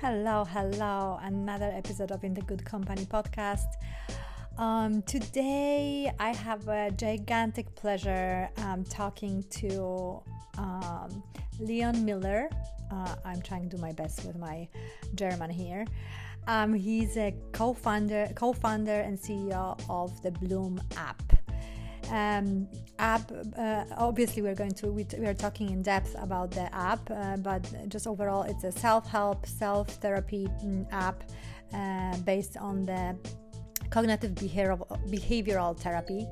Hello, hello, another episode of In the Good Company podcast. Um, today, I have a gigantic pleasure um, talking to um, Leon Müller. Uh, I'm trying to do my best with my German here. Um, he's a co-founder, co-founder and CEO of the Bloom app um, app. Uh, obviously, we're going to we, we, are talking in depth about the app, uh, but just overall, it's a self-help, self-therapy mm, app uh, based on the cognitive behavioral behavioral therapy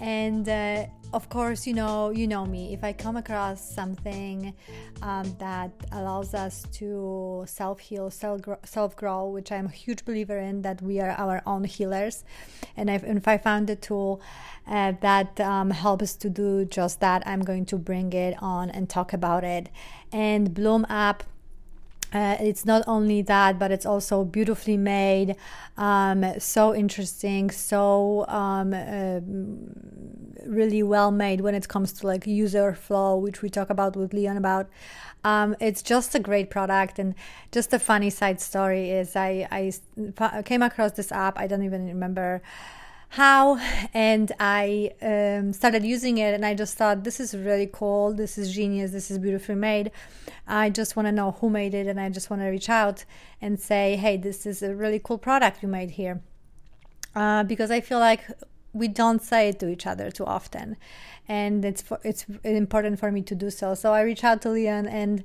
and uh, of course you know you know me. If i come across something um, that allows us to self-heal self-grow which i'm a huge believer in that we are our own healers. And if, i found a tool uh, that um, helps to do just that i'm going to bring it on and talk about it. And bloom app uh, it's not only that, but it's also beautifully made, um, so interesting, so um, uh, really well made when it comes to like user flow, which we talk about with Leon about. Um, it's just a great product, and just a funny side story is I I came across this app. I don't even remember how and i um, started using it and i just thought this is really cool. This is genius. This is beautifully made. I just want to know who made it and i just want to reach out and say hey this is a really cool product you made here uh, because i feel like we don't say it to each other too often and it's for, it's important for me to do so. So i reached out to leon and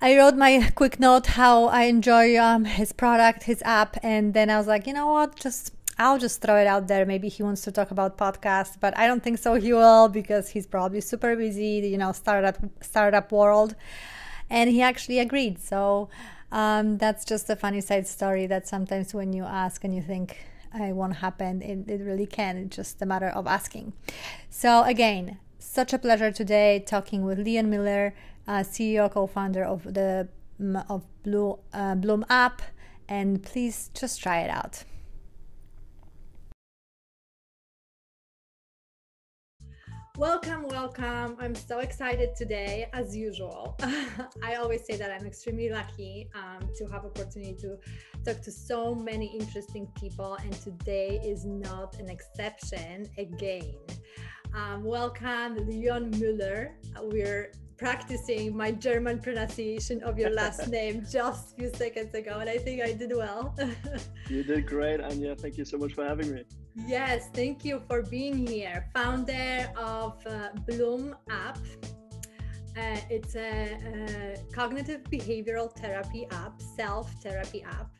I wrote my quick note how I enjoy um, his product, his app, and then I was like, you know what, just I'll just throw it out there. Maybe he wants to talk about podcasts, but I don't think so. He will because he's probably super busy, you know, startup startup world, and he actually agreed. So um, that's just a funny side story. That sometimes when you ask and you think it won't happen, it, it really can. It's just a matter of asking. So again, such a pleasure today talking with Leon Müller, uh, CEO co-founder of the of Blue uh, Bloom app, and please just try it out. Welcome, welcome. I'm so excited today, as usual. I always say that I'm extremely lucky um, to have opportunity to talk to so many interesting people, and today is not an exception again. Um, welcome, Leon Müller. We're practicing my German pronunciation of your last name just a few seconds ago, and I think I did well. you did great, Anya. Thank you so much for having me. Yes, thank you for being here. Founder of uh, Bloom app. Uh, it's a, a, cognitive behavioral therapy app, self therapy app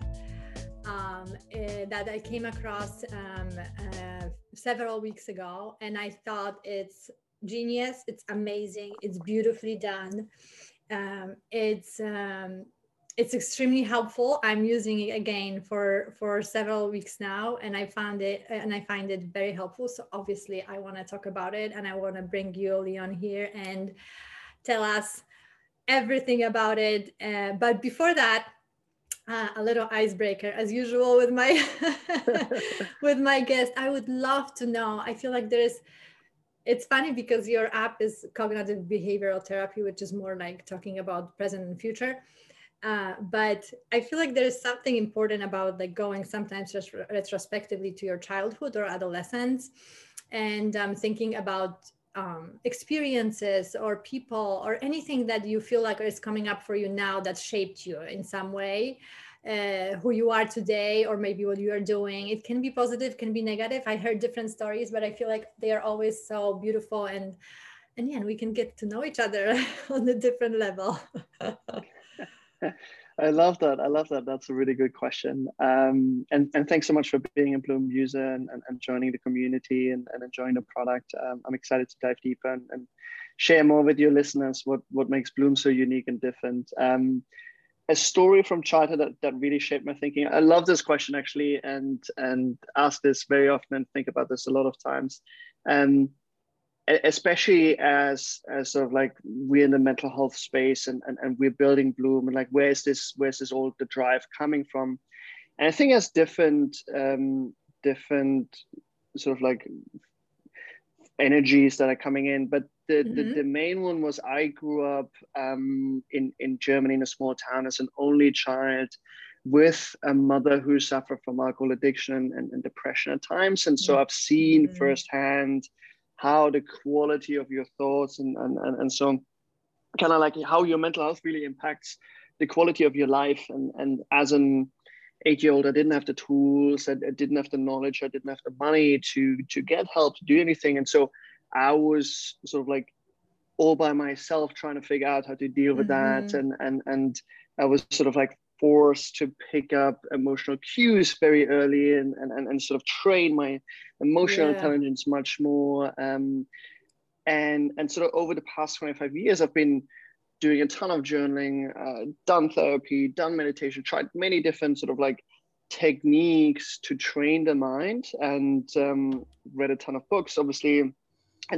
um, uh, that I came across um, uh, several weeks ago, and I thought it's genius. It's amazing. It's beautifully done. Um, it's um, it's extremely helpful. I'm using it again for for several weeks now, and I found it and I find it very helpful. So obviously, I want to talk about it, and I want to bring you, Leon, here and tell us everything about it. Uh, but before that, uh, a little icebreaker as usual with my with my guest. I would love to know. I feel like there is it's funny because your app is cognitive behavioral therapy, which is more like talking about present and future. Uh, but I feel like there's something important about like going sometimes just retrospectively to your childhood or adolescence and um, thinking about um, experiences or people or anything that you feel like is coming up for you now that shaped you in some way uh, who you are today or maybe what you are doing. It can be positive can be negative. I heard different stories but i feel like they are always so beautiful and and yeah we can get to know each other on a different level I love that. I love that. That's a really good question. Um, and, and thanks so much for being a Bloom user and, and, and joining the community and, and enjoying the product. Um, I'm excited to dive deeper and, and share more with your listeners what, what makes Bloom so unique and different. Um, a story from childhood that, that really shaped my thinking. I love this question actually, and and ask this very often and think about this a lot of times, um, especially as as sort of like we're in the mental health space and, and and we're building Bloom and like where's this where's this all the drive coming from, and I think as different um, different sort of like energies that are coming in, but the, mm-hmm. the, the main one was I grew up um, in in Germany in a small town as an only child with a mother who suffered from alcohol addiction and, and depression at times. And so I've seen mm-hmm. firsthand how the quality of your thoughts and, and, and, and so kind of like how your mental health really impacts the quality of your life. And, and as an eight year old, I didn't have the tools, I, I didn't have the knowledge, I didn't have the money to, to get help to do anything. And so I was sort of like all by myself trying to figure out how to deal with mm-hmm. that. And, and, and I was sort of like forced to pick up emotional cues very early and, and, and, and sort of train my emotional yeah. intelligence much more. Um, and, and sort of over the past 25 years, I've been doing a ton of journaling, uh, done therapy, done meditation, tried many different sort of like techniques to train the mind and um, read a ton of books, obviously, and,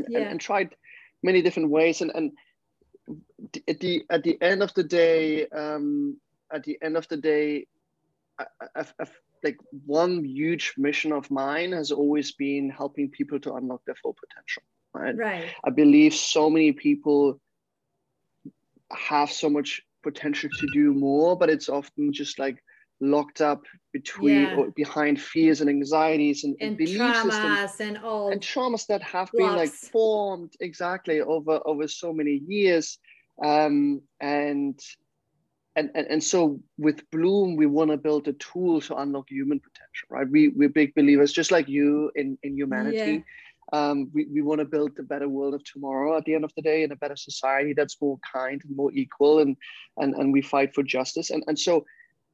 yeah. and, and, tried many different ways. And, and at the, at the end of the day, um, at the end of the day, I, I, I, like one huge mission of mine has always been helping people to unlock their full potential. Right. Right. I believe so many people have so much potential to do more, but it's often just like locked up between yeah. or behind fears and anxieties and, and, and belief traumas systems and all and traumas that have blocks. been like formed exactly over over so many years um, and and, and, and so with Bloom, we want to build a tool to unlock human potential, right? We, we're big believers, just like you in, in humanity. Yeah. Um, we, we want to build a better world of tomorrow at the end of the day and a better society that's more kind and more equal and, and, and we fight for justice. And, and so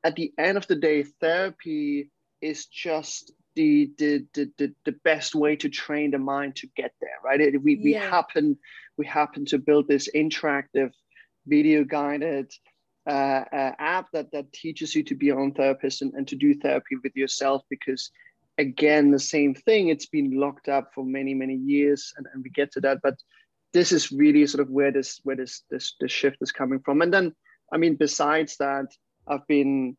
at the end of the day, therapy is just the, the, the, the, the best way to train the mind to get there, right? It, we, we happen we happen to build this interactive video guided uh, uh, app that that teaches you to be your own therapist and, and to do therapy with yourself because again the same thing it's been locked up for many many years and, and we get to that but this is really sort of where this where this this this shift is coming from and then i mean besides that i've been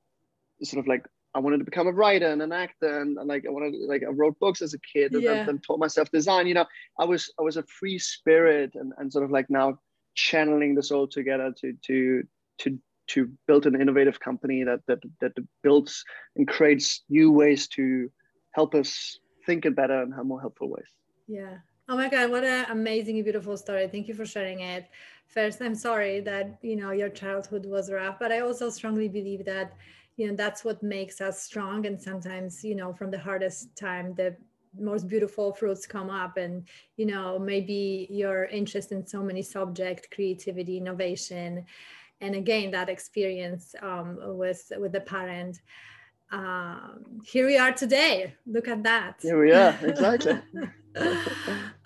sort of like I wanted to become a writer and an actor, and, and like I wanted, like I wrote books as a kid, and yeah. then taught myself design. You know, I was I was a free spirit, and, and sort of like now channeling this all together to to to to build an innovative company that that that builds and creates new ways to help us think in better and have more helpful ways. Yeah. Oh my God, what an amazing, beautiful story. Thank you for sharing it. First, I'm sorry that you know your childhood was rough, but I also strongly believe that you know that's what makes us strong. And sometimes, you know, from the hardest time, the most beautiful fruits come up and you know maybe your interest in so many subject creativity innovation and again that experience um, with with the parent. Um, here we are today. Look at that. Here we are. Exactly.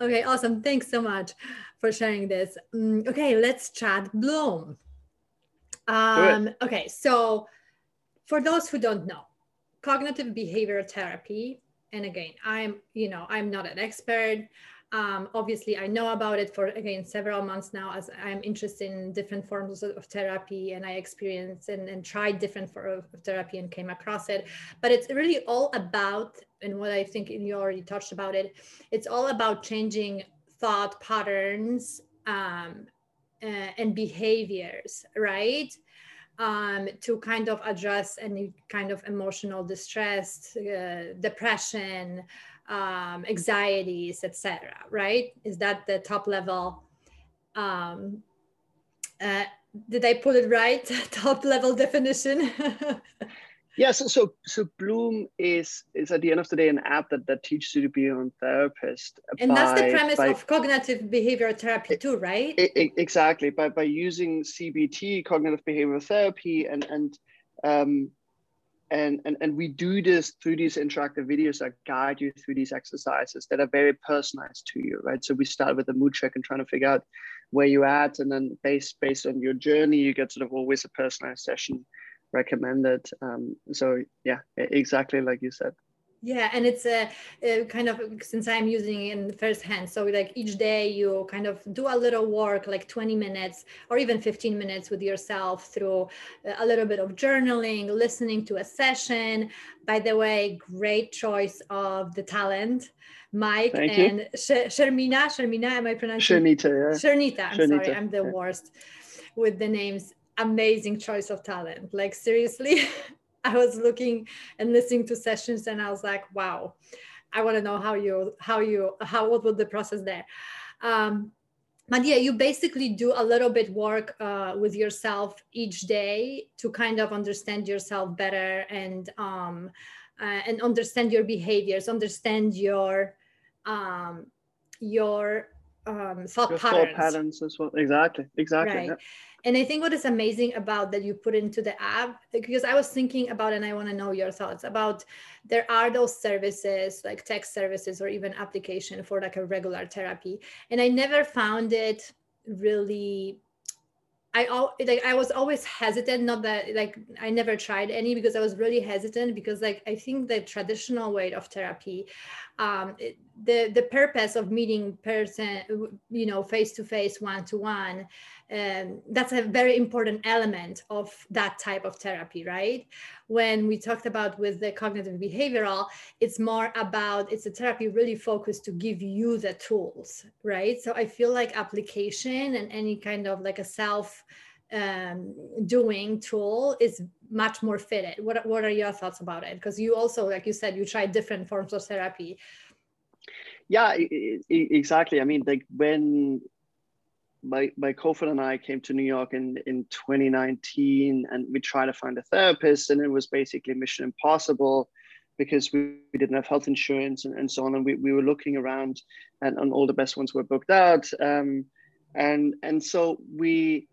Okay awesome. Thanks so much for sharing this. Um, okay let's chat bloom. Um, okay so for those who don't know cognitive behavioral therapy and again i'm you know i'm not an expert um, obviously, I know about it for again several months now as I'm interested in different forms of therapy and I experienced and, and tried different forms of therapy and came across it. But it's really all about, and what I think you already touched about it, it's all about changing thought patterns um, uh, and behaviors, right? Um, to kind of address any kind of emotional distress, uh, depression, um, anxieties, etc. Right? Is that the top level? Um, uh, did I put it right? top level definition. yeah. So, so so Bloom is is at the end of the day an app that that teaches you to be own therapist. And by, that's the premise by, of cognitive behavioral therapy too, right? It, it, exactly. By by using CBT, cognitive behavioral therapy, and and um, and, and and we do this through these interactive videos that guide you through these exercises that are very personalized to you right? So we start with a mood check and trying to figure out where you're at and then based based on your journey you get sort of always a personalized session recommended. Um, so yeah exactly like you said yeah and it's a, a, kind of since i'm using it in hand. so like each day you kind of do a little work like 20 minutes or even 15 minutes with yourself through a little bit of journaling listening to a session by the way great choice of the talent mike Thank and Sh- shermina sharmina am i pronouncing sharnita yeah sharnita i'm Sharnita. sorry i'm the yeah. worst with the names amazing choice of talent like seriously I was looking and listening to sessions and I was like, wow, I want to know how you, how you, how, what was the process there? Um, but yeah, you basically do a little bit work uh, with yourself each day to kind of understand yourself better and, um, uh, and understand your behaviors, understand your, um, your um, thought your patterns. Thought patterns as well. Exactly. Exactly. Right. Yeah and i think what is amazing about that you put into the app because i was thinking about and i want to know your thoughts about there are those services like text services or even application for like a regular therapy and i never found it really I like I was always hesitant. Not that like I never tried any because I was really hesitant because like I think the traditional way of therapy, um, the the purpose of meeting person, you know, face to face, one to one, um, that's a very important element of that type of therapy right? When we talked about with the cognitive behavioral it's more about it's a therapy really focused to give you the tools right? So i feel like application and any kind of like a self um, doing tool is much more fitted. What, what are your thoughts about it? Because you also like you said you tried different forms of therapy. Yeah exactly. I mean like when my my co-founder and I came to New York in in 2019, and we tried to find a therapist, and it was basically mission impossible because we, we didn't have health insurance and, and so on, and we, we were looking around, and, and all the best ones were booked out, um, and and so we.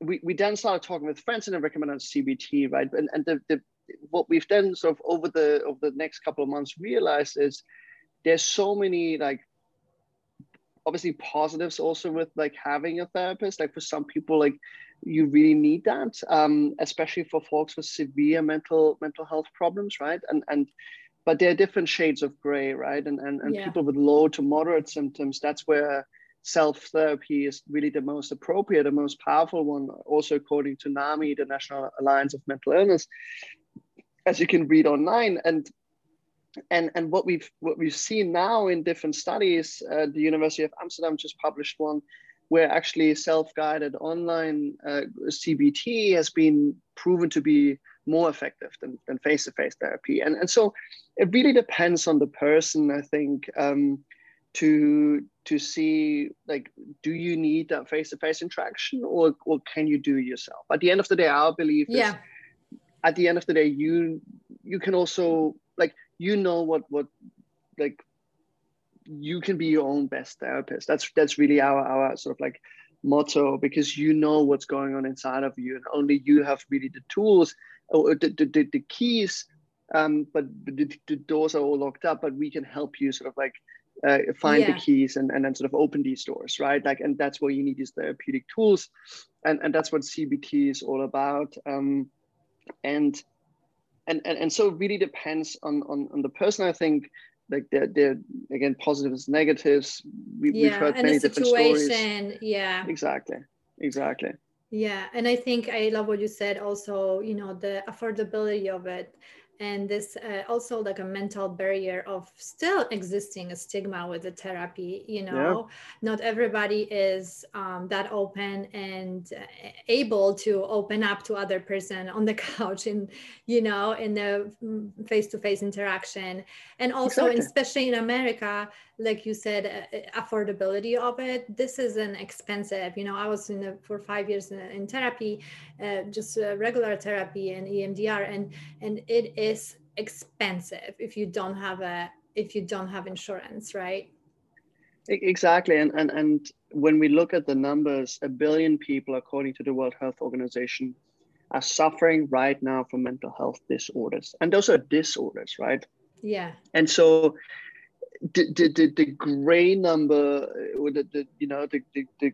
We, we then started talking with friends and I recommended CBT, right? And, and the, the what we've done sort of over the over the next couple of months realized is there's so many like obviously positives also with like having a therapist. Like for some people like you really need that um, especially for folks with severe mental mental health problems right? And and but there are different shades of gray right? And and, and yeah. people with low to moderate symptoms that's where self therapy is really the most appropriate the most powerful one also according to nami the national alliance of mental illness as you can read online. And and and what we've what we've seen now in different studies, uh, the University of Amsterdam just published one where actually self-guided online uh, CBT has been proven to be more effective than, than face-to-face therapy. And, and so it really depends on the person, I think, um, to to see like, do you need that face-to-face interaction or, or can you do it yourself? At the end of the day, our belief yeah. is at the end of the day, you you can also like you know what what like you can be your own best therapist. That's that's really our our sort of like motto because you know what's going on inside of you and only you have really the tools or the, the, the keys um, but the, the, doors are all locked up but we can help you sort of like uh, find yeah. the keys and, and then sort of open these doors right? Like and that's where you need these therapeutic tools. And and that's what cbt is all about. Um, and and, and and so it really depends on on, on the person i think. Like they're, they're again positives negatives. We, yeah, we've heard many different stories. yeah. Exactly exactly. Yeah and i think i love what you said also you know the affordability of it and this uh, also like a mental barrier of still existing a stigma with the therapy you know yeah. not everybody is um, that open and uh, able to open up to other person on the couch and you know in the mm, face-to-face interaction and also exactly. especially in america like you said uh, affordability of it. This is an expensive you know i was in the, for five years in, in therapy uh, just uh, regular therapy and emdr and and it is expensive if you don't have a if you don't have insurance right? Exactly and and, and when we look at the numbers a billion people according to the world health organization are suffering right now from mental health disorders and those are disorders right? Yeah. And so the, the, the, the gray number uh, or the, the you know the, the, the,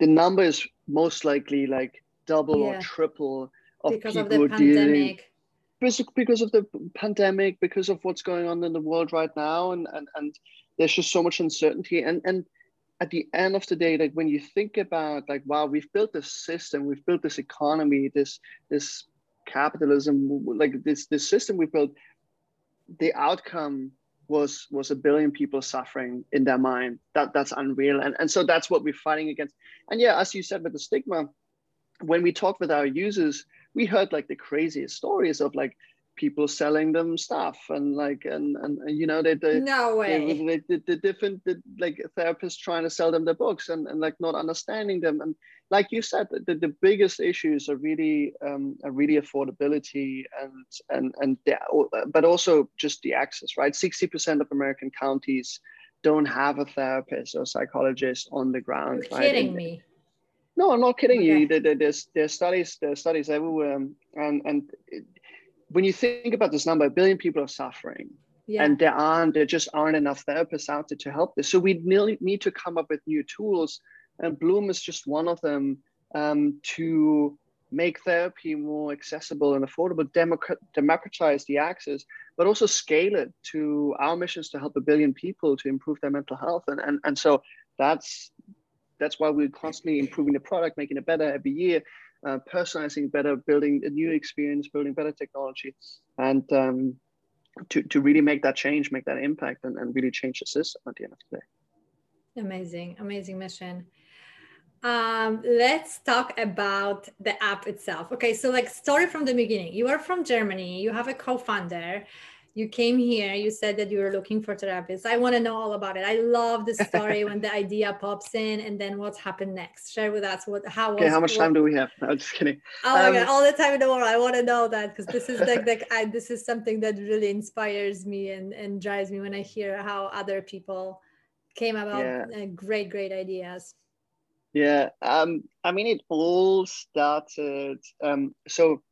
the number is most likely like double yeah. or triple of because people of the pandemic. dealing because of the pandemic, because of what's going on in the world right now, and and, and there's just so much uncertainty. And and at the end of the day, like when you think about like, wow, we've built this system, we've built this economy, this this capitalism, like this this system we built, the outcome was was a billion people suffering in their mind. That that's unreal. And and so that's what we're fighting against. And yeah, as you said with the stigma, when we talk with our users, we heard like the craziest stories of like people selling them stuff and like and and, and you know they, they no way they, the, the different the, like therapists trying to sell them the books and, and like not understanding them and like you said the, the biggest issues are really um, are really affordability and and and the, but also just the access right 60% of american counties don't have a therapist or psychologist on the ground You're right? kidding and, me no, I'm not kidding okay. you. There, there's there's studies there's studies everywhere, and and it, when you think about this number, a billion people are suffering, yeah. and there aren't there just aren't enough therapists out there to help this. So we need to come up with new tools, and Bloom is just one of them um, to make therapy more accessible and affordable, democratize the access, but also scale it to our missions to help a billion people to improve their mental health. And, and, and so that's that's why we're constantly improving the product, making it better every year, uh, personalizing better, building a new experience, building better technology, and um, to, to really make that change, make that impact, and, and really change the system at the end of the day. Amazing, amazing mission. Um, let's talk about the app itself. Okay, so like story from the beginning. You are from Germany. You have a co-founder. You came here. You said that you were looking for therapists. I want to know all about it. I love the story when the idea pops in and then what's happened next. Share with us what how okay how much what, time do we have? I'm no just kidding. Oh my um, god all the time in the world. I want to know that because this is like, like I, this is something that really inspires me and and drives me when i hear how other people came about yeah. uh, great great ideas yeah um i mean it all started um so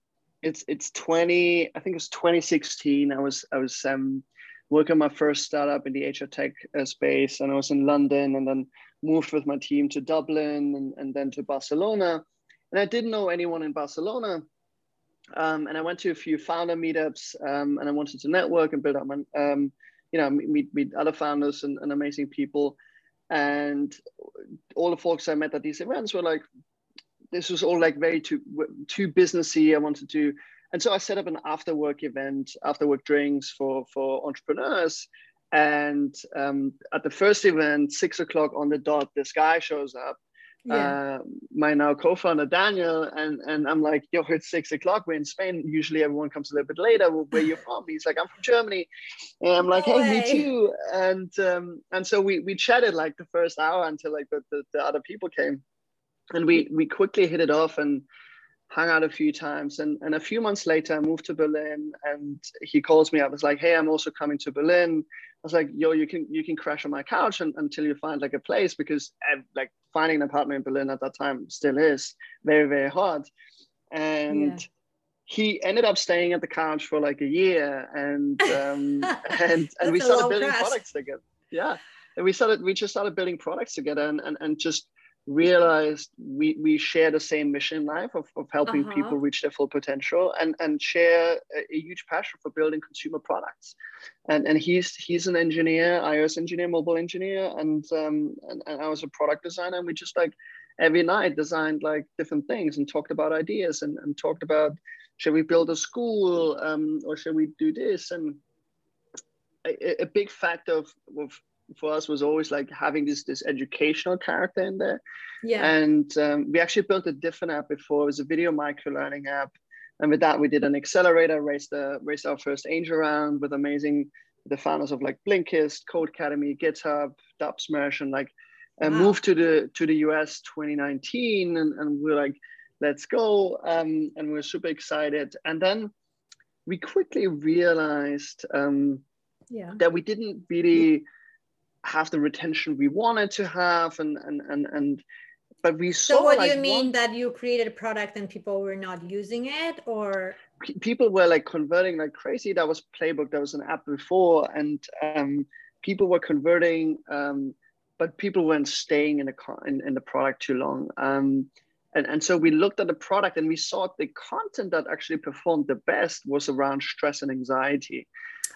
it's it's 20 i think it was 2016 i was i was um working my first startup in the hr tech uh, space and i was in london and then moved with my team to dublin and, and then to barcelona. And i didn't know anyone in barcelona um, and i went to a few founder meetups um, and i wanted to network and build up my um, you know meet, meet other founders and, and amazing people and all the folks i met at these events were like this was all like very too too businessy. I wanted to, and so I set up an after work event, after work drinks for for entrepreneurs. And um, at the first event, six o'clock on the dot, this guy shows up. Yeah. Uh, my now co-founder Daniel, and and I'm like, yo, it's six o'clock. We're in Spain. Usually everyone comes a little bit later. Where you from? He's like, I'm from Germany, and I'm like, no hey, way. me too. And um, and so we we chatted like the first hour until like the, the, the other people came and we we quickly hit it off and hung out a few times and, and a few months later i moved to berlin and he calls me up. Was like hey i'm also coming to berlin. I was like yo you can you can crash on my couch and, until you find like a place because uh, like finding an apartment in berlin at that time still is very very hard. And yeah. he ended up staying at the couch for like a year and um, and and we started building crash. products together. Yeah. And we started we just started building products together and and, and just realized we, we share the same mission in life of, of helping uh-huh. people reach their full potential and, and share a, a, huge passion for building consumer products. And, and he's he's an engineer, iOS engineer, mobile engineer, and, um, and, and I was a product designer. And we just like every night designed like different things and talked about ideas and, and talked about should we build a school um, or should we do this? And a, a big factor of, of for us was always like having this this educational character in there. Yeah. And um, we actually built a different app before. It was a video micro learning app, and with that we did an accelerator, raised the raised our first angel round with amazing the founders of like Blinkist, Codecademy, GitHub, Dubsmash, and like and wow. moved to the to the US 2019, and, and we're like, let's go, um, and we're super excited. And then we quickly realized um, yeah. that we didn't really have the retention we wanted to have and and and, and but we saw so what like do you mean one, that you created a product and people were not using it or? People were like converting like crazy. That was playbook. That was an app before and um, people were converting um, but people weren't staying in the in, in the product too long. Um, and, and so we looked at the product and we saw the content that actually performed the best was around stress and anxiety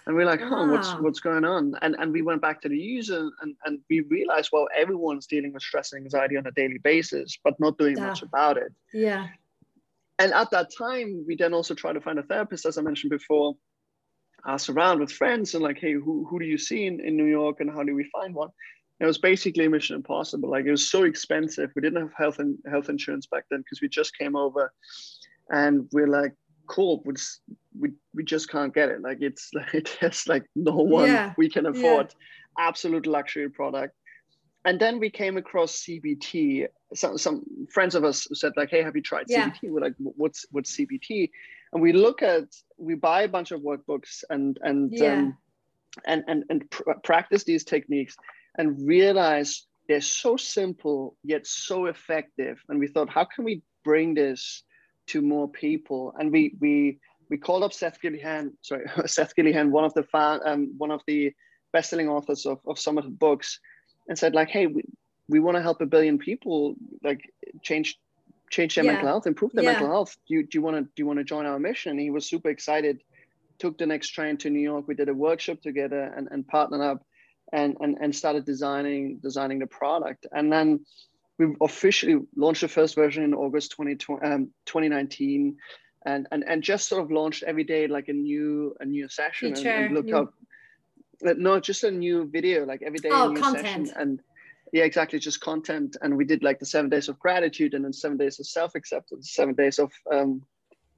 and we're like huh what's ah. what's going on? And and we went back to the user and, and we realized well everyone's dealing with stress and anxiety on a daily basis but not doing yeah. much about it. Yeah. And at that time we then also tried to find a therapist as i mentioned before asked around with friends and like hey who, who do you see in, in new york and how do we find one? It was basically mission impossible. Like it was so expensive. We didn't have health and health insurance back then because we just came over and we're like cool we, we, we just can't get it. Like it's like it's like no one yeah. we can afford. Yeah. absolute luxury product. And then we came across cbt some, some friends of us said like hey have you tried yeah. cbt we're like what's what's cbt and we look at we buy a bunch of workbooks and and um, and and, and pr- practice these techniques and realize they're so simple yet so effective. And we thought how can we bring this to more people and we we we called up Seth Gillihan, sorry, Seth Gillihan, one of the fan, um, one of the best-selling authors of, of some of the books, and said like, hey, we, we want to help a billion people, like change change their yeah. mental health, improve their yeah. mental health. Do you do you want to do you want to join our mission? And he was super excited. Took the next train to New York. We did a workshop together and, and partnered up, and, and and started designing designing the product. And then we officially launched the first version in August 2020, um, 2019 and, and and just sort of launched every day like a new a new session Feature, and, and look new... up uh, no just a new video like every day oh, a new content. session and yeah exactly just content. And we did like the seven days of gratitude and then seven days of self-acceptance seven days of um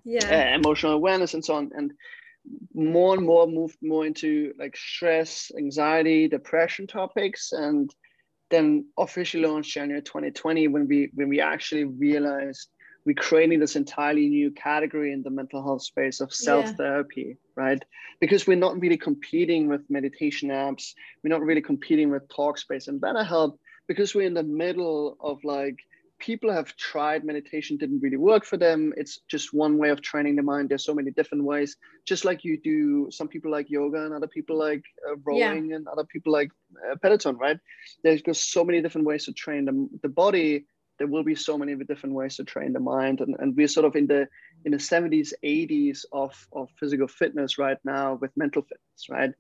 yeah. uh, emotional awareness and so on. And more and more moved more into like stress anxiety depression topics and then officially launched January 2020 when we when we actually realized we're creating this entirely new category in the mental health space of self therapy, yeah. right? Because we're not really competing with meditation apps, we're not really competing with Talkspace and BetterHelp because we're in the middle of like people have tried meditation didn't really work for them. It's just one way of training the mind. There's so many different ways. Just like you do some people like yoga and other people like uh, rowing yeah. and other people like uh, peloton right? There's just so many different ways to train the, the body. There will be so many different ways to train the mind. And, and we're sort of in the in the 70s 80s of, of physical fitness right now with mental fitness right?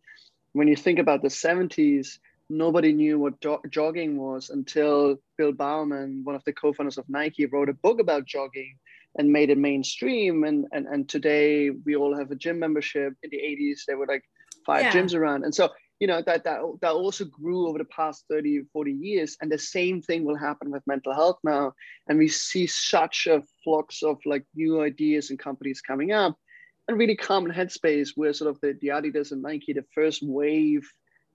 When you think about the 70s nobody knew what jo- jogging was until Bill Bowerman, one of the co-founders of Nike, wrote a book about jogging and made it mainstream. And and and today we all have a gym membership. In the 80s, there were like five yeah. gyms around. And so, you know, that that that also grew over the past 30, 40 years. And the same thing will happen with mental health now. And we see such a flux of like new ideas and companies coming up. And really Calm and headspace where sort of the, the Adidas and Nike, the first wave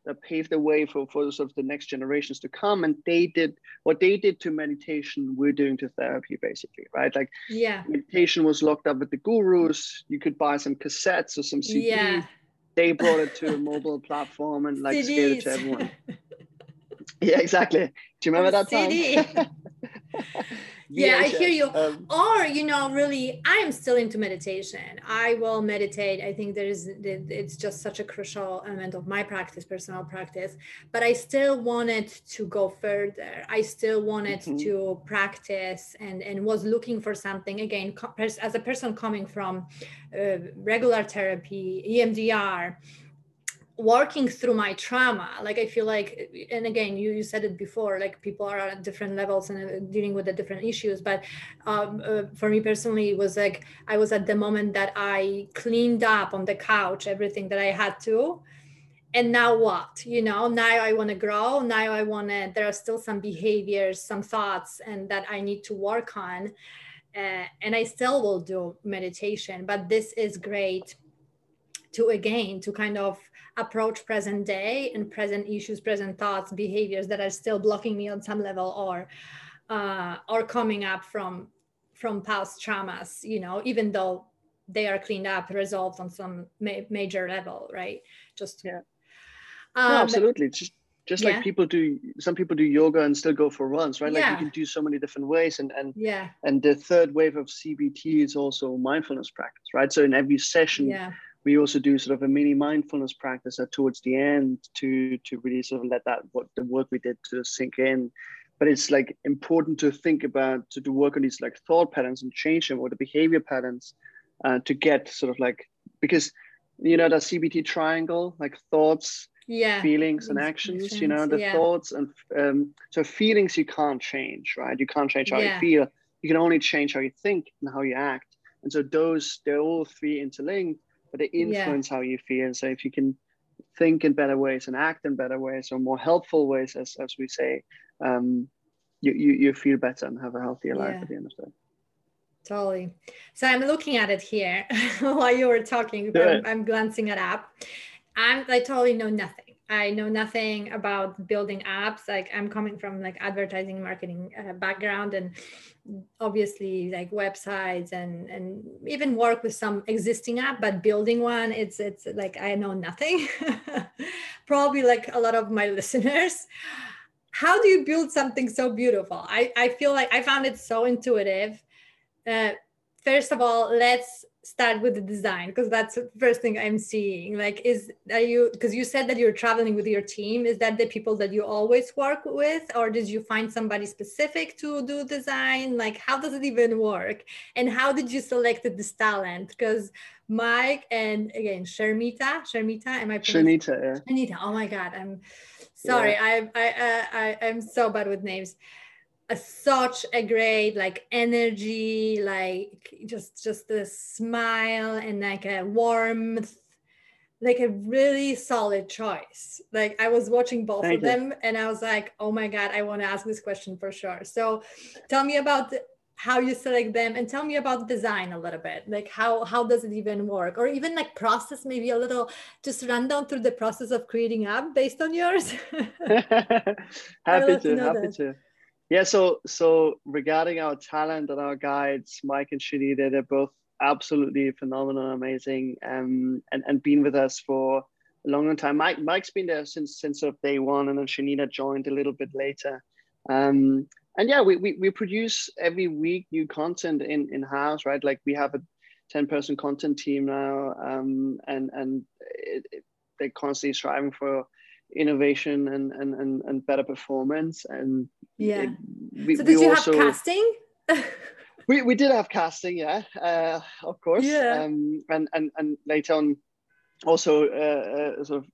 that paved the way for, for sort of the next generations to come. And they did what they did to meditation, we're doing to therapy, basically, right? Like, yeah, meditation was locked up with the gurus. You could buy some cassettes or some CDs. Yeah. They brought it to a mobile platform and like CDs. scaled it to everyone. yeah, exactly. Do you remember that time? yeah i hear you. Um, or you know really i am still into meditation. I will meditate. I think there's it's just such a crucial element of my practice personal practice. But i still wanted to go further. I still wanted mm-hmm. to practice and and was looking for something again as a person coming from uh, regular therapy emdr working through my trauma like i feel like and again you, you said it before like people are at different levels and uh, dealing with the different issues but um, uh, for me personally it was like i was at the moment that i cleaned up on the couch everything that i had to and now what? You know now i want to grow now i want to there are still some behaviors some thoughts and that i need to work on uh, and i still will do meditation but this is great to again to kind of approach present day and present issues present thoughts behaviors that are still blocking me on some level or uh, or coming up from from past traumas you know even though they are cleaned up resolved on some ma- major level right? Just yeah. Um, no, absolutely just just yeah. like people do some people do yoga and still go for runs right? Like yeah. you can do so many different ways and and yeah. and the third wave of cbt is also mindfulness practice right? So in every session yeah we also do sort of a mini mindfulness practice at towards the end to to really sort of let that what the work we did to sink in. But it's like important to think about to, to work on these like thought patterns and change them or the behavior patterns uh, to get sort of like because you know the cbt triangle like thoughts yeah. feelings and actions you know the yeah. thoughts and um, so feelings you can't change right? You can't change how yeah. you feel. You can only change how you think and how you act. And so those they're all three interlinked but they influence yeah. how you feel. So if you can think in better ways and act in better ways or more helpful ways as, as we say um, you, you you feel better and have a healthier life at the end of the day. Totally. So i'm looking at it here while you were talking. I'm, I'm, glancing it up. I'm i totally know nothing I know nothing about building apps. Like I'm coming from like advertising marketing uh, background and obviously like websites and and even work with some existing app, but building one, it's it's like I know nothing. Probably like a lot of my listeners. How do you build something so beautiful? I, I feel like I found it so intuitive. Uh, first of all, let's start with the design because that's the first thing i'm seeing. Like is are you because you said that you're traveling with your team. Is that the people that you always work with or did you find somebody specific to do design? Like how does it even work? And how did you select this talent? Because mike and again sharmita sharmita am i shanita yeah. Shanita oh my god i'm sorry yeah. i i uh, i i'm so bad with names a, such a great like energy like just just a smile and like a warmth like a really solid choice. Like i was watching both Thank of you. them and i was like oh my god i want to ask this question for sure. So tell me about the, how you select them and tell me about design a little bit. Like how how does it even work? Or even like process maybe a little just run down through the process of creating app based on yours? Happy to, to happy that. to yeah, so so regarding our talent and our guides, Mike and Shani, they're both absolutely phenomenal, amazing, um, and and been with us for a long, long time. Mike Mike's been there since since sort of day one, and then Shanita joined a little bit later. Um, and yeah, we, we we produce every week new content in in house, right? Like we have a ten person content team now, um, and and it, it, they're constantly striving for innovation and and and, and better performance. And yeah. it, we, so did you also, have casting? We, we did have casting yeah uh, of course. Yeah. Um, and and and later on also uh, uh, sort of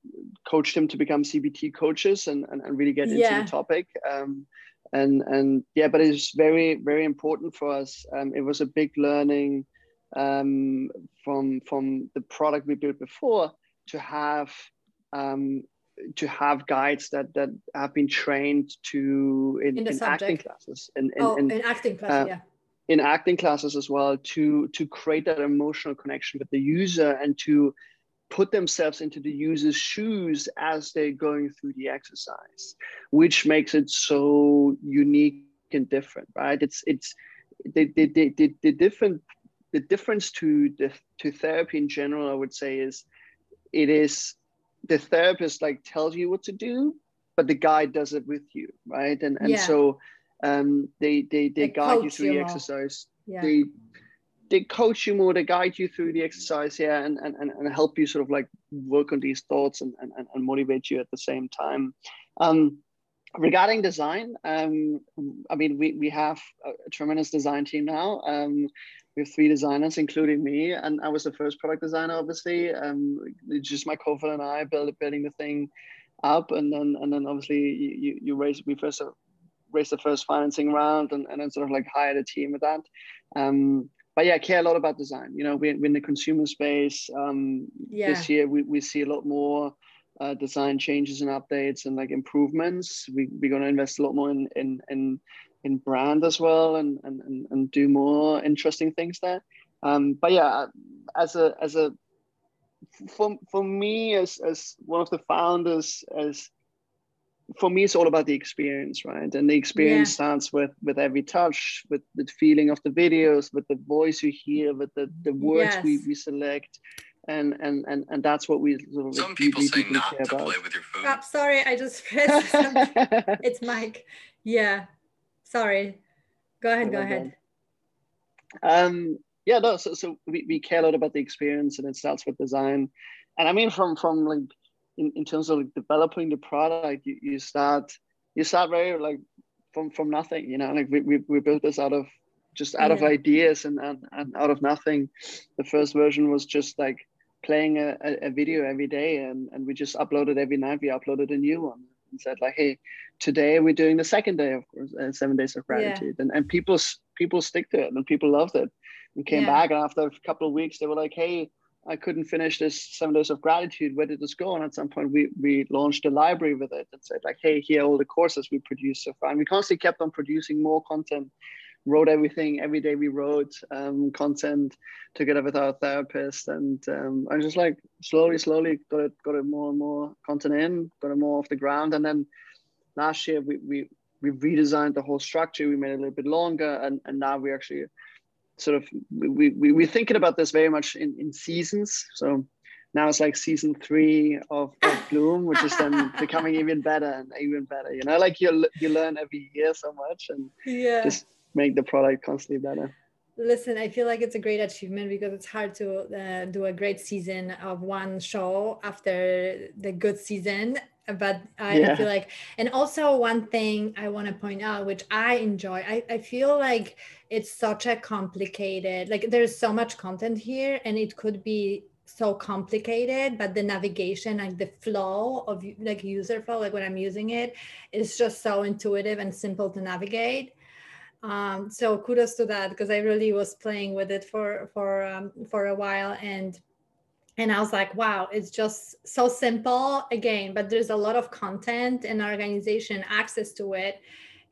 coached him to become cbt coaches and and, and really get into yeah. the topic. Um, and and yeah but it's very very important for us. Um, it was a big learning um, from from the product we built before to have um, to have guides that that have been trained to in, in, in acting classes in, in, oh, in, in acting classes, uh, yeah. in acting classes as well to to create that emotional connection with the user and to put themselves into the user's shoes as they're going through the exercise which makes it so unique and different right? It's it's the the, the, the, the different the difference to the to therapy in general i would say is it is the therapist like tells you what to do, but the guide does it with you, right? And and yeah. so um, they they they, they guide you through you the more. exercise. Yeah. They they coach you more, they guide you through the exercise, yeah, and and, and help you sort of like work on these thoughts and, and, and motivate you at the same time. Um, regarding design, um, I mean, we, we have a tremendous design team now. Um, we have three designers, including me, and I was the first product designer. Obviously, um, just my co-founder and I build, building the thing up, and then and then obviously you you raise we first raised the first financing round, and, and then sort of like hired a team with that. Um, but yeah, I care a lot about design. You know, we're, we're in the consumer space. Um, yeah. This year, we, we see a lot more uh, design changes and updates and like improvements. We, we're going to invest a lot more in, in, in in brand as well and and, and do more interesting things there. Um, but yeah as a as a for, for me as as one of the founders as for me it's all about the experience right? And the experience yeah. starts with with every touch with the feeling of the videos with the voice you hear with the the words yes. we, we select. And and and and that's what we sort of some people say not to about. play with your food oh, sorry i just pressed it's mike. Yeah sorry go ahead go ahead um yeah no so, so we, we care a lot about the experience and it starts with design and i mean from from like in, in terms of like developing the product you, you start you start very like from from nothing. You know, like we we, we built this out of just out yeah. of ideas and, and and out of nothing. The first version was just like playing a, a video every day and, and we just uploaded every night we uploaded a new one and said like hey today we're doing the second day of course uh, seven days of gratitude. Yeah. and, and people people stick to it and people loved it. And came yeah. back and after a couple of weeks they were like hey i couldn't finish this seven days of gratitude. Where did this go? And at some point we we launched a library with it and said like hey here are all the courses we produced so far. And we constantly kept on producing more content wrote everything every day we wrote um, content together with our therapist. And um, i just like slowly slowly got it got it more and more content in got it more off the ground. And then last year we we, we redesigned the whole structure. We made it a little bit longer. And, and now we actually sort of we, we we're thinking about this very much in, in seasons. So now it's like season three of, of bloom which is then becoming even better and even better you know? Like you you learn every year so much and yeah. just make the product constantly better listen i feel like it's a great achievement because it's hard to uh, do a great season of one show after the good season but I yeah. feel like and also one thing i want to point out which i enjoy I, I feel like it's such a complicated like there's so much content here and it could be so complicated but the navigation like the flow of like user flow like when i'm using it is just so intuitive and simple to navigate um, so kudos to that because I really was playing with it for for um, for a while and and I was like, wow, it's just so simple again, but there's a lot of content and organization access to it.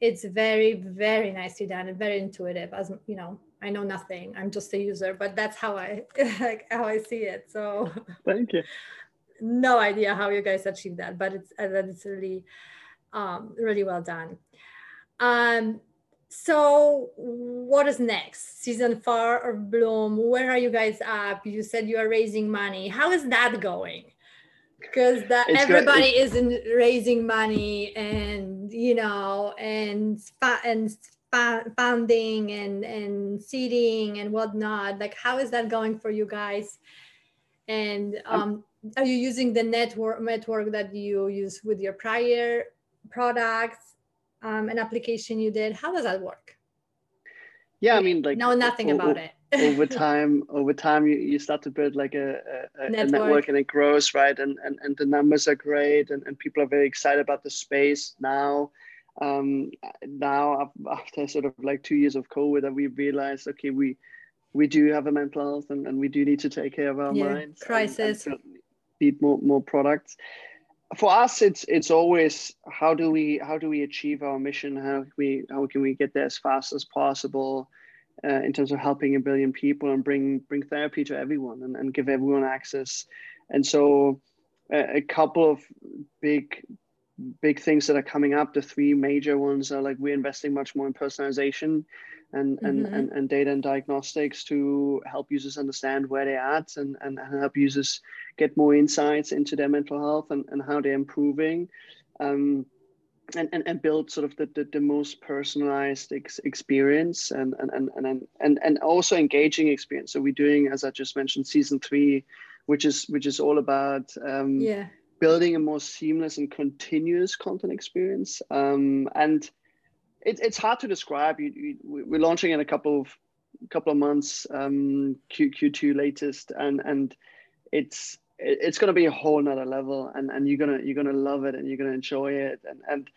It's very, very nicely done and very intuitive. As you know, I know nothing. I'm just a user, but that's how I like how I see it. So thank you. No idea how you guys achieve that, but it's that it's really, um, really well done. Um, so what is next? Season four of bloom where are you guys up? You said you are raising money. How is that going? Because everybody is in raising money and you know and and funding and and seeding and whatnot. Like how is that going for you guys? And um, are you using the network network that you use with your prior products um, an application you did. How does that work? Yeah, I mean, like know nothing about it. over time, over time, you, you start to build like a, a, network. a, network. and it grows, right? And and, and the numbers are great, and, and people are very excited about the space now. Um, now after sort of like two years of COVID, that we realized, okay, we we do have a mental health, and, and we do need to take care of our yeah, minds. Crisis. And, and need more more products for us it's it's always how do we how do we achieve our mission? How we how can we get there as fast as possible uh, in terms of helping a billion people and bring bring therapy to everyone and, and give everyone access. And so a couple of big big things that are coming up the three major ones are like we're investing much more in personalization and, mm-hmm. and, and, and data and diagnostics to help users understand where they're at and, and help users get more insights into their mental health and, and how they're improving. Um, and, and, and build sort of the, the, the most personalized ex- experience and, and, and, and, and, and also engaging experience. So we're doing, as I just mentioned, season three, which is which is all about um, yeah. Building a more seamless and continuous content experience. Um, and it, it's hard to describe. You, you, we're launching in a couple of couple of months, um, Q, Q2 latest, and and it's it's going to be a whole nother level, and and you're gonna you're gonna love it, and you're gonna enjoy it, and and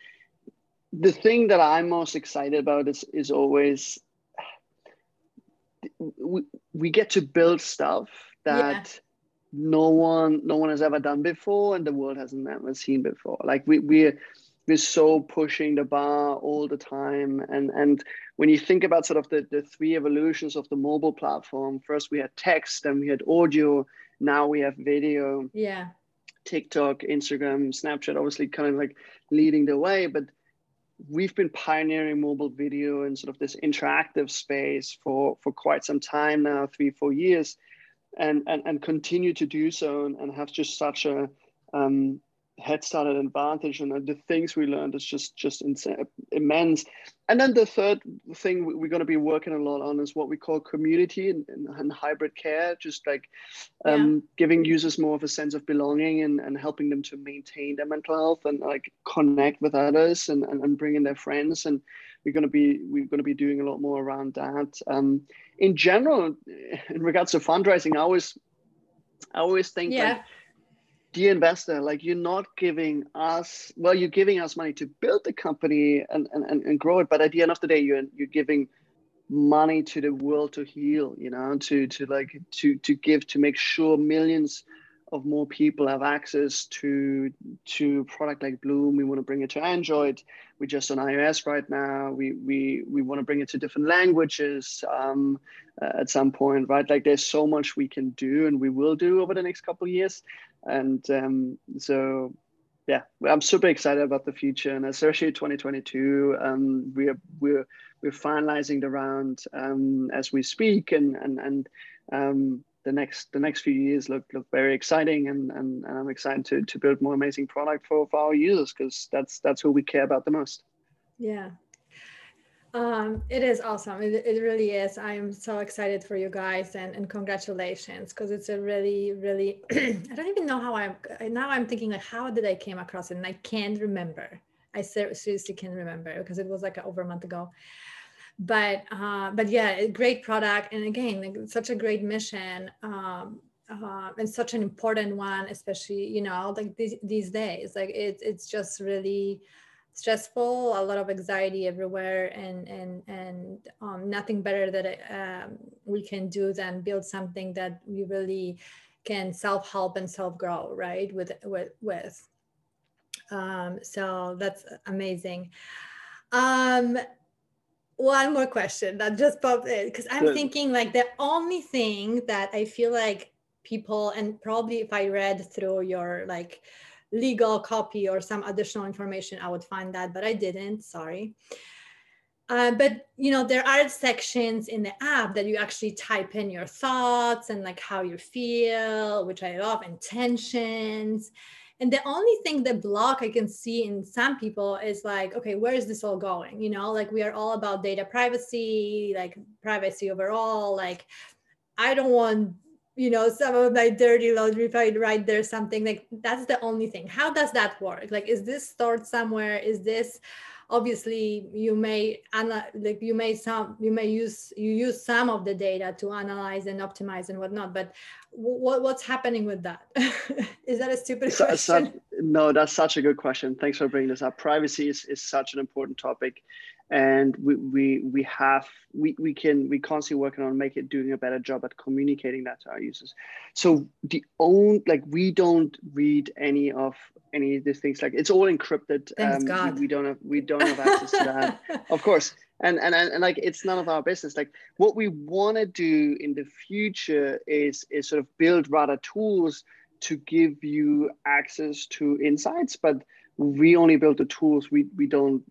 the thing that I'm most excited about is is always we, we get to build stuff that. No one no one has ever done before and the world hasn't ever seen before. Like we we we're so pushing the bar all the time. And and when you think about sort of the, the three evolutions of the mobile platform first we had text then we had audio now we have video yeah. Tiktok instagram snapchat obviously kind of like leading the way. But we've been pioneering mobile video and sort of this interactive space for for quite some time now three four years and and, and continue to do so and, and have just such a um, head start and advantage. And the things we learned is just just insane, immense. And then the third thing we're going to be working a lot on is what we call community and, and, and hybrid care just like um, yeah. giving users more of a sense of belonging and, and helping them to maintain their mental health and like connect with others and, and, and bring in their friends. And we're going to be we're going to be doing a lot more around that um, in general in regards to fundraising i always i always think yeah. like dear investor, like you're not giving us, well, you're giving us money to build the company and, and, and grow it. But at the end of the day, you're, you're giving money to the world to heal, you know, to, to like, to, to give, to make sure millions of more people have access to to product like Bloom. We want to bring it to Android. We're just on iOS right now. We we we want to bring it to different languages um, uh, at some point, right? Like there's so much we can do and we will do over the next couple of years. And um, so yeah, I'm super excited about the future, and especially 2022. Um, we're we're we're finalizing the round um, as we speak, and and and um, the next the next few years look look very exciting and, and, and I'm excited to, to build more amazing product for, for our users because that's that's who we care about the most. Yeah. Um, it is awesome. It, it really is. I'm so excited for you guys and, and congratulations because it's a really, really, I don't even know how I'm, now I'm thinking like, how did I came across it? And I can't remember. I seriously can't remember because it was like over a month ago but uh, but yeah great product. And again like, such a great mission um, uh, and such an important one especially you know like these, these days. Like it's it's just really stressful a lot of anxiety everywhere and and and um, nothing better that um, we can do than build something that we really can self-help and self-grow right with with with. Um, so that's amazing. Um, one more question that just popped in because I'm Good. thinking like the only thing that I feel like people and probably if I read through your like legal copy or some additional information, I would find that, but I didn't. Sorry. Uh, but you know there are sections in the app that you actually type in your thoughts and like how you feel which i love intentions and the only thing the block i can see in some people is like okay where is this all going? You know like we are all about data privacy like privacy overall like i don't want you know some of my dirty laundry if i write there something like that's the only thing. How does that work? Like is this stored somewhere? Is this obviously you may like you may some you may use you use some of the data to analyze and optimize and whatnot but what, what's happening with that? Is that a stupid so, question? so, no that's such a good question. Thanks for bringing this up. Privacy is, is such an important topic and we we, we have we, we can we constantly working on make it doing a better job at communicating that to our users. So the own like we don't read any of any of these things. Like it's all encrypted. Thanks um, God. We, we don't have we don't have access to that. Of course. And, and and like it's none of our business. Like what we want to do in the future is is sort of build rather tools to give you access to insights but we only build the tools. We we don't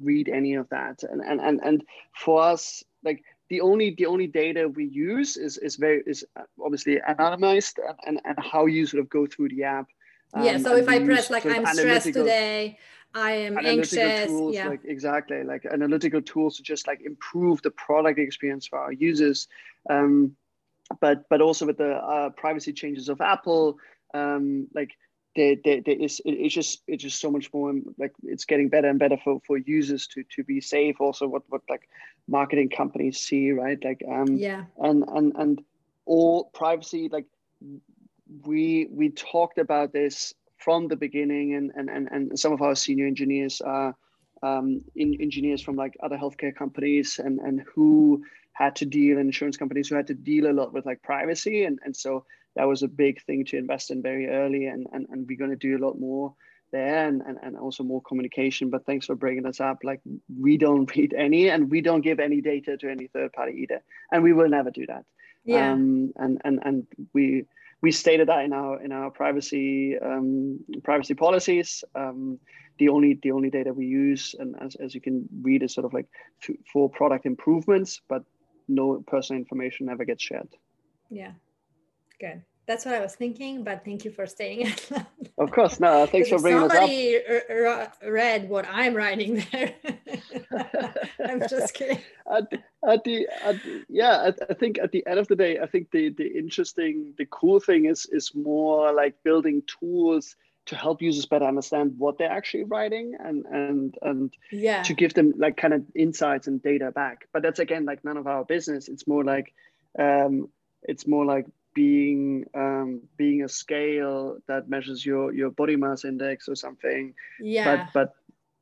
read any of that. And and and, and for us like the only the only data we use is is very is obviously anonymized and, and, how you sort of go through the app. Um, yeah so if i press like i'm stressed today i am anxious tools, yeah. like exactly like analytical tools to just like improve the product experience for our users. Um, but but also with the uh, privacy changes of apple um, like there, there, there is it's just it's just so much more like it's getting better and better for, for users to to be safe. Also what what like marketing companies see right? Like um yeah. and and and all privacy like we we talked about this from the beginning and and and, and some of our senior engineers are um, in, engineers from like other healthcare companies and and who had to deal insurance companies who had to deal a lot with like privacy. And and so that was a big thing to invest in very early and, and, and we're going to do a lot more there and, and, and also more communication. But thanks for bringing this up. Like we don't read any and we don't give any data to any third party either. And we will never do that. Yeah. Um, and and and we we stated that in our in our privacy um, privacy policies. Um, the only the only data we use and as, as you can read is sort of like for product improvements but no personal information ever gets shared. Yeah Good. that's what I was thinking, but thank you for staying. of course, no, thanks for bringing somebody us up. read what I'm writing there. I'm just kidding. At, at, the, at yeah, I, I think at the end of the day, I think the the interesting, the cool thing is is more like building tools to help users better understand what they're actually writing and and and yeah to give them like kind of insights and data back. But that's again like none of our business. It's more like um, it's more like being um, being a scale that measures your your body mass index or something. Yeah. But but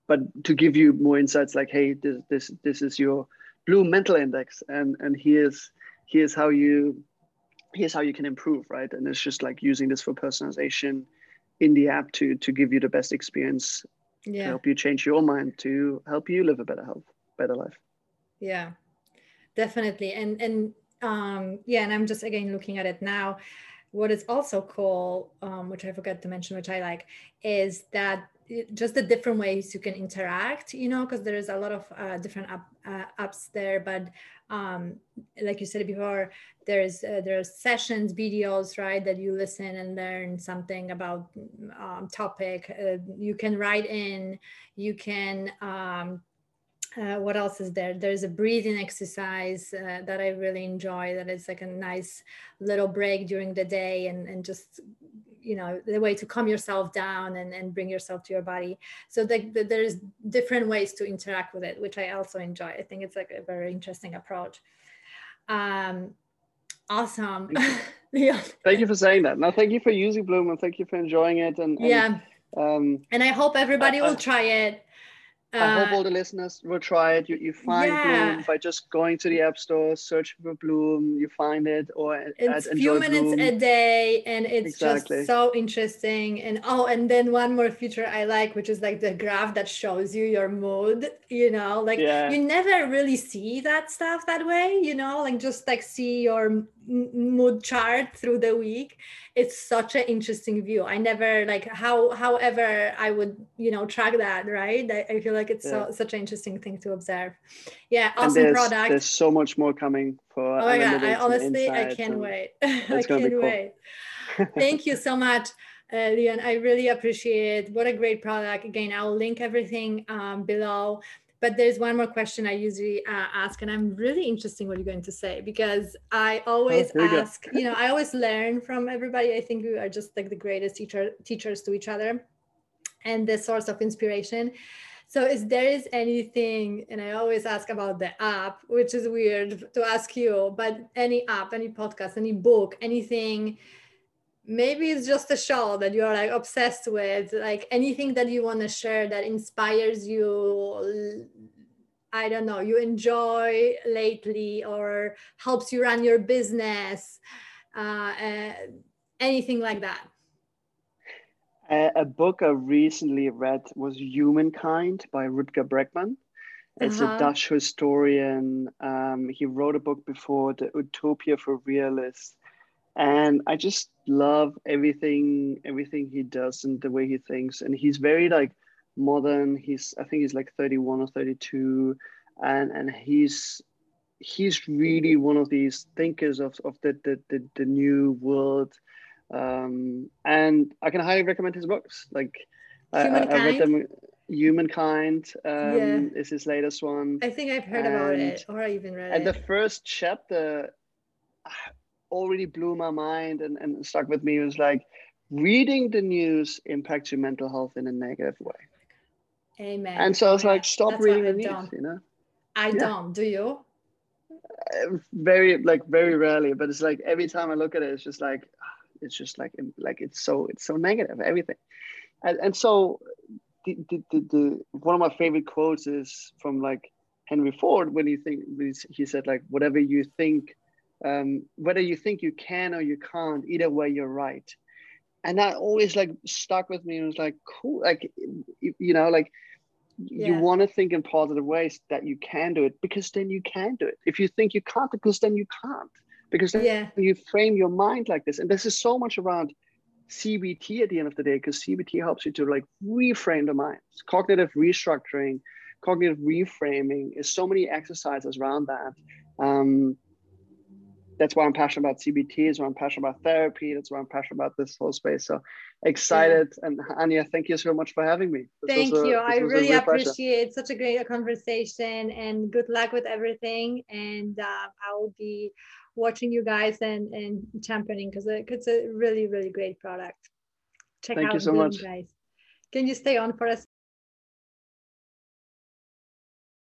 but to give you more insights, like hey, this this this is your Bloom mental index, and and here's here's how you here's how you can improve, right? And it's just like using this for personalization in the app to to give you the best experience yeah. to help you change your mind to help you live a better health, better life. Yeah, definitely. And and um, yeah, and I'm just again looking at it now. What is also cool, um, which I forgot to mention, which I like, is that just the different ways you can interact you know because there's a lot of uh, different uh, apps there but um, like you said before there's uh, there's sessions videos right that you listen and learn something about um, topic uh, you can write in you can um, uh, what else is there? There's a breathing exercise uh, that I really enjoy. That is like a nice little break during the day, and and just you know the way to calm yourself down and and bring yourself to your body. So the, the, there's different ways to interact with it, which I also enjoy. I think it's like a very interesting approach. Um, awesome. yeah. Thank you for saying that. Now, thank you for using Bloom and thank you for enjoying it. And, and yeah. Um, and I hope everybody will try it I hope uh, all the listeners will try it. You, you find yeah. Bloom by just going to the app store, search for Bloom, you find it, or it's a few minutes Bloom. a day, and it's exactly. just so interesting. And oh, and then one more feature I like, which is like the graph that shows you your mood. You know, like yeah. you never really see that stuff that way. You know, like just like see your mood chart through the week it's such an interesting view i never like how however i would you know track that right i, I feel like it's yeah. so, such an interesting thing to observe yeah awesome there's, product there's so much more coming for oh yeah i honestly i can't wait i can't cool. wait thank you so much uh, Leon, I really appreciate it. What a great product. Again, I'll link everything um, below. But there's one more question I usually uh, ask, and I'm really interested in what you're going to say because I always oh, ask, you know, I always learn from everybody. I think we are just like the greatest teacher teachers to each other and the source of inspiration. So is there is anything, and I always ask about the app, which is weird to ask you, but any app, any podcast, any book, anything maybe it's just a show that you're like obsessed with like anything that you want to share that inspires you i don't know you enjoy lately or helps you run your business uh, uh, anything like that? A book i recently read was humankind by rutger bregman it's uh-huh. a dutch historian. Um, he wrote a book before the utopia for realists and i just love everything everything he does and the way he thinks. And he's very like modern. He's i think he's like 31 or 32 and and he's he's really one of these thinkers of, of the, the, the, the new world. Um, and i can highly recommend his books. Like I, I, read them humankind? Um, yeah. is his latest one. I think i've heard and, about it or i even read and it. and the first chapter already blew my mind and, and stuck with me was like reading the news impacts your mental health in a negative way. Amen. And so I was like, stop reading the news, don't. you know? I yeah. don't. Do you? Uh, very like very rarely, but it's like every time I look at it, it's just like it's just like like it's so it's so negative everything, and, and so the, the, the, the one of my favorite quotes is from like Henry Ford when he think he said like whatever you think um, whether you think you can or you can't either way you're right. And that always like stuck with me. And was like cool like you know like yeah. you want to think in positive ways that you can do it because then you can do it. If you think you can't because then you can't. Because then yeah. you frame your mind like this. And this is so much around cbt at the end of the day because cbt helps you to like reframe the mind. Cognitive restructuring cognitive reframing is so many exercises around that. Um, that's why I'm passionate about CBT. That's why I'm passionate about therapy. That's why I'm passionate about this whole space. So excited. Yeah. And Anya, thank you so much for having me. This thank a, you. I really appreciate such a great conversation and good luck with everything. And uh, I will be watching you guys and, and championing because it's a really, really great product. Check thank out you so much. guys. Can you stay on for a